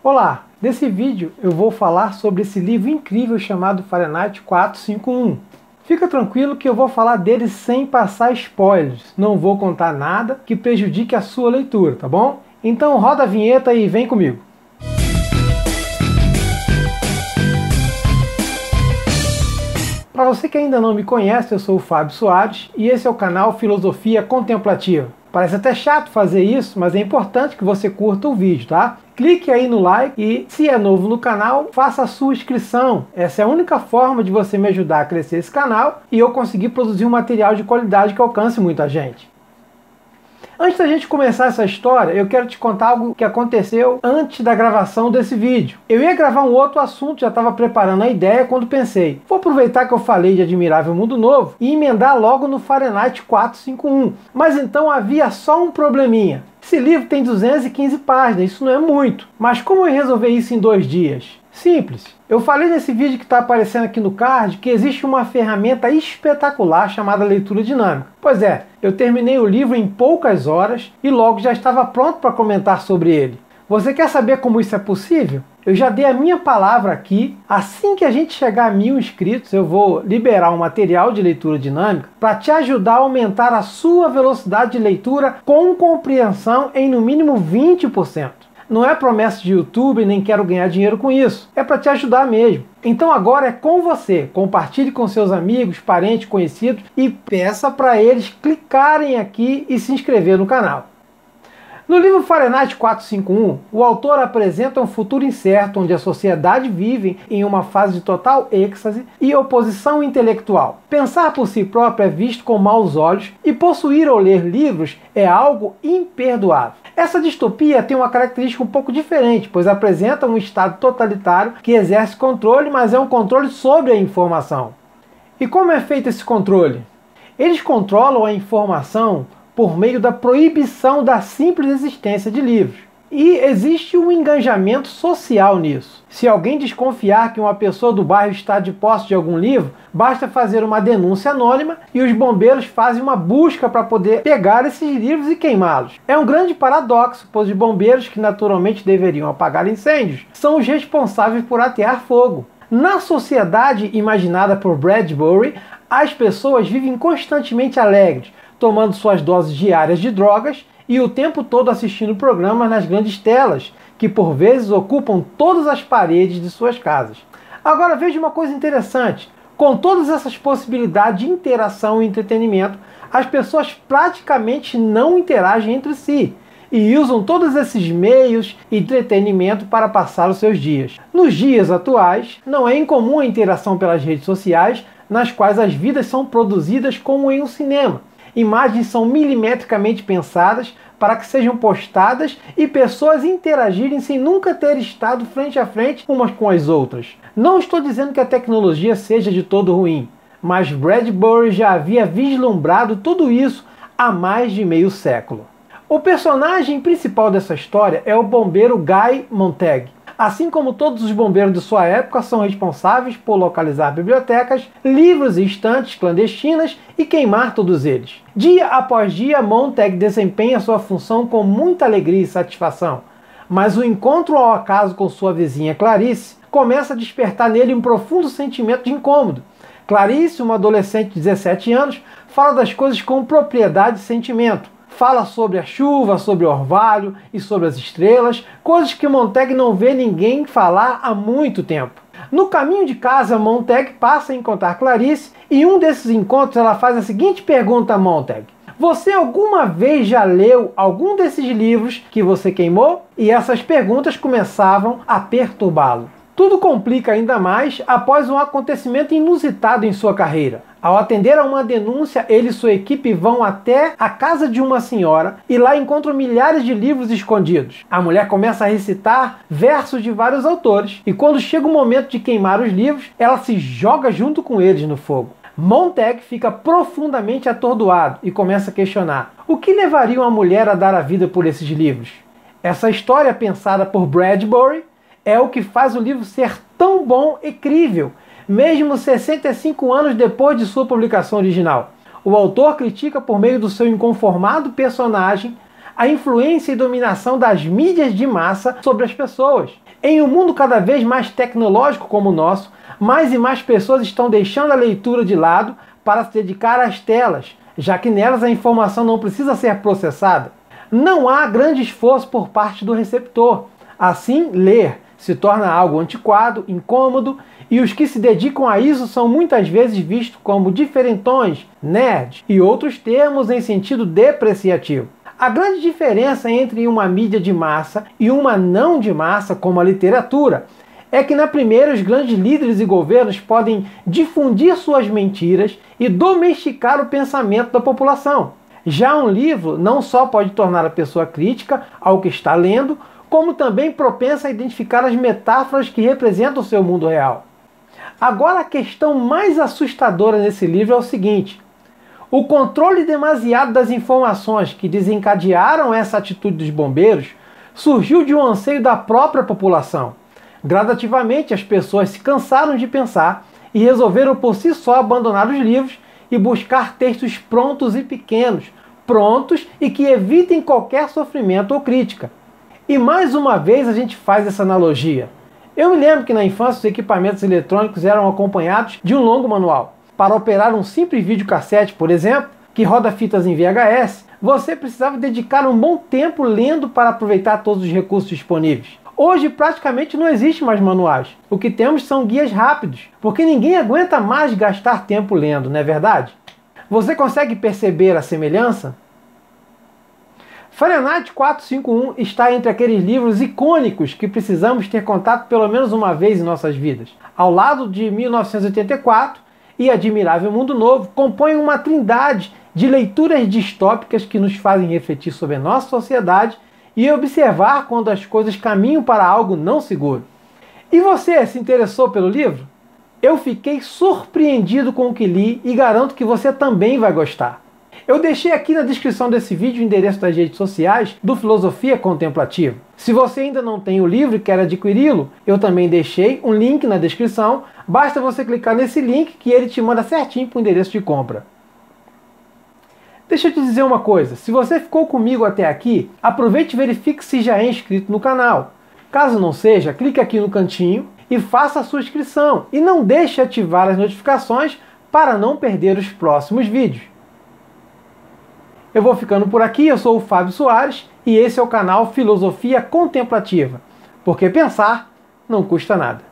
Olá, nesse vídeo eu vou falar sobre esse livro incrível chamado Fahrenheit 451. Fica tranquilo que eu vou falar dele sem passar spoilers, não vou contar nada que prejudique a sua leitura, tá bom? Então roda a vinheta e vem comigo. Para você que ainda não me conhece, eu sou o Fábio Soares e esse é o canal Filosofia Contemplativa. Parece até chato fazer isso, mas é importante que você curta o vídeo, tá? Clique aí no like e, se é novo no canal, faça a sua inscrição. Essa é a única forma de você me ajudar a crescer esse canal e eu conseguir produzir um material de qualidade que alcance muita gente. Antes da gente começar essa história, eu quero te contar algo que aconteceu antes da gravação desse vídeo. Eu ia gravar um outro assunto, já estava preparando a ideia quando pensei, vou aproveitar que eu falei de Admirável Mundo Novo e emendar logo no Fahrenheit 451. Mas então havia só um probleminha. Esse livro tem 215 páginas, isso não é muito. Mas como eu resolver isso em dois dias? Simples. Eu falei nesse vídeo que está aparecendo aqui no card que existe uma ferramenta espetacular chamada leitura dinâmica. Pois é, eu terminei o livro em poucas horas e logo já estava pronto para comentar sobre ele. Você quer saber como isso é possível? Eu já dei a minha palavra aqui. Assim que a gente chegar a mil inscritos, eu vou liberar um material de leitura dinâmica para te ajudar a aumentar a sua velocidade de leitura com compreensão em no mínimo 20%. Não é promessa de YouTube, nem quero ganhar dinheiro com isso. É para te ajudar mesmo. Então agora é com você. Compartilhe com seus amigos, parentes, conhecidos e peça para eles clicarem aqui e se inscrever no canal. No livro Fahrenheit 451, o autor apresenta um futuro incerto onde a sociedade vive em uma fase de total êxtase e oposição intelectual. Pensar por si próprio é visto com maus olhos e possuir ou ler livros é algo imperdoável. Essa distopia tem uma característica um pouco diferente, pois apresenta um Estado totalitário que exerce controle, mas é um controle sobre a informação. E como é feito esse controle? Eles controlam a informação por meio da proibição da simples existência de livros. E existe um engajamento social nisso. Se alguém desconfiar que uma pessoa do bairro está de posse de algum livro, basta fazer uma denúncia anônima e os bombeiros fazem uma busca para poder pegar esses livros e queimá-los. É um grande paradoxo, pois os bombeiros, que naturalmente deveriam apagar incêndios, são os responsáveis por atear fogo. Na sociedade imaginada por Bradbury, as pessoas vivem constantemente alegres, tomando suas doses diárias de drogas e o tempo todo assistindo programas nas grandes telas, que por vezes ocupam todas as paredes de suas casas. Agora veja uma coisa interessante: com todas essas possibilidades de interação e entretenimento, as pessoas praticamente não interagem entre si e usam todos esses meios e entretenimento para passar os seus dias. Nos dias atuais, não é incomum a interação pelas redes sociais, nas quais as vidas são produzidas como em um cinema imagens são milimetricamente pensadas para que sejam postadas e pessoas interagirem sem nunca ter estado frente a frente umas com as outras. Não estou dizendo que a tecnologia seja de todo ruim, mas Bradbury já havia vislumbrado tudo isso há mais de meio século. O personagem principal dessa história é o bombeiro Guy Montag, assim como todos os bombeiros de sua época são responsáveis por localizar bibliotecas, livros e estantes clandestinas e queimar todos eles. Dia após dia, Montag desempenha sua função com muita alegria e satisfação, mas o encontro ao acaso com sua vizinha Clarice começa a despertar nele um profundo sentimento de incômodo. Clarice, uma adolescente de 17 anos, fala das coisas com propriedade e sentimento fala sobre a chuva, sobre o orvalho e sobre as estrelas, coisas que Montag não vê ninguém falar há muito tempo. No caminho de casa, Montag passa a encontrar Clarice e um desses encontros ela faz a seguinte pergunta a Montag: Você alguma vez já leu algum desses livros que você queimou? E essas perguntas começavam a perturbá-lo. Tudo complica ainda mais após um acontecimento inusitado em sua carreira. Ao atender a uma denúncia, ele e sua equipe vão até a casa de uma senhora e lá encontram milhares de livros escondidos. A mulher começa a recitar versos de vários autores e quando chega o momento de queimar os livros, ela se joga junto com eles no fogo. Montag fica profundamente atordoado e começa a questionar: o que levaria uma mulher a dar a vida por esses livros? Essa história, pensada por Bradbury, é o que faz o livro ser tão bom e crível mesmo 65 anos depois de sua publicação original. O autor critica, por meio do seu inconformado personagem, a influência e dominação das mídias de massa sobre as pessoas. Em um mundo cada vez mais tecnológico como o nosso, mais e mais pessoas estão deixando a leitura de lado para se dedicar às telas, já que nelas a informação não precisa ser processada. Não há grande esforço por parte do receptor. Assim, ler se torna algo antiquado, incômodo, e os que se dedicam a isso são muitas vezes vistos como diferentões, nerds e outros termos em sentido depreciativo. A grande diferença entre uma mídia de massa e uma não de massa, como a literatura, é que na primeira os grandes líderes e governos podem difundir suas mentiras e domesticar o pensamento da população. Já um livro não só pode tornar a pessoa crítica ao que está lendo, como também propensa a identificar as metáforas que representam o seu mundo real. Agora, a questão mais assustadora nesse livro é o seguinte: o controle demasiado das informações que desencadearam essa atitude dos bombeiros surgiu de um anseio da própria população. Gradativamente, as pessoas se cansaram de pensar e resolveram por si só abandonar os livros e buscar textos prontos e pequenos, prontos e que evitem qualquer sofrimento ou crítica. E mais uma vez a gente faz essa analogia. Eu me lembro que na infância os equipamentos eletrônicos eram acompanhados de um longo manual. Para operar um simples videocassete, por exemplo, que roda fitas em VHS, você precisava dedicar um bom tempo lendo para aproveitar todos os recursos disponíveis. Hoje praticamente não existe mais manuais. O que temos são guias rápidos, porque ninguém aguenta mais gastar tempo lendo, não é verdade? Você consegue perceber a semelhança? Fahrenheit 451 está entre aqueles livros icônicos que precisamos ter contato pelo menos uma vez em nossas vidas. Ao lado de 1984 e Admirável Mundo Novo, compõem uma trindade de leituras distópicas que nos fazem refletir sobre a nossa sociedade e observar quando as coisas caminham para algo não seguro. E você se interessou pelo livro? Eu fiquei surpreendido com o que li e garanto que você também vai gostar. Eu deixei aqui na descrição desse vídeo o endereço das redes sociais do Filosofia Contemplativa. Se você ainda não tem o livro e quer adquiri-lo, eu também deixei um link na descrição. Basta você clicar nesse link que ele te manda certinho para o endereço de compra. Deixa eu te dizer uma coisa, se você ficou comigo até aqui, aproveite e verifique se já é inscrito no canal. Caso não seja, clique aqui no cantinho e faça a sua inscrição. E não deixe ativar as notificações para não perder os próximos vídeos. Eu vou ficando por aqui, eu sou o Fábio Soares e esse é o canal Filosofia Contemplativa, porque pensar não custa nada.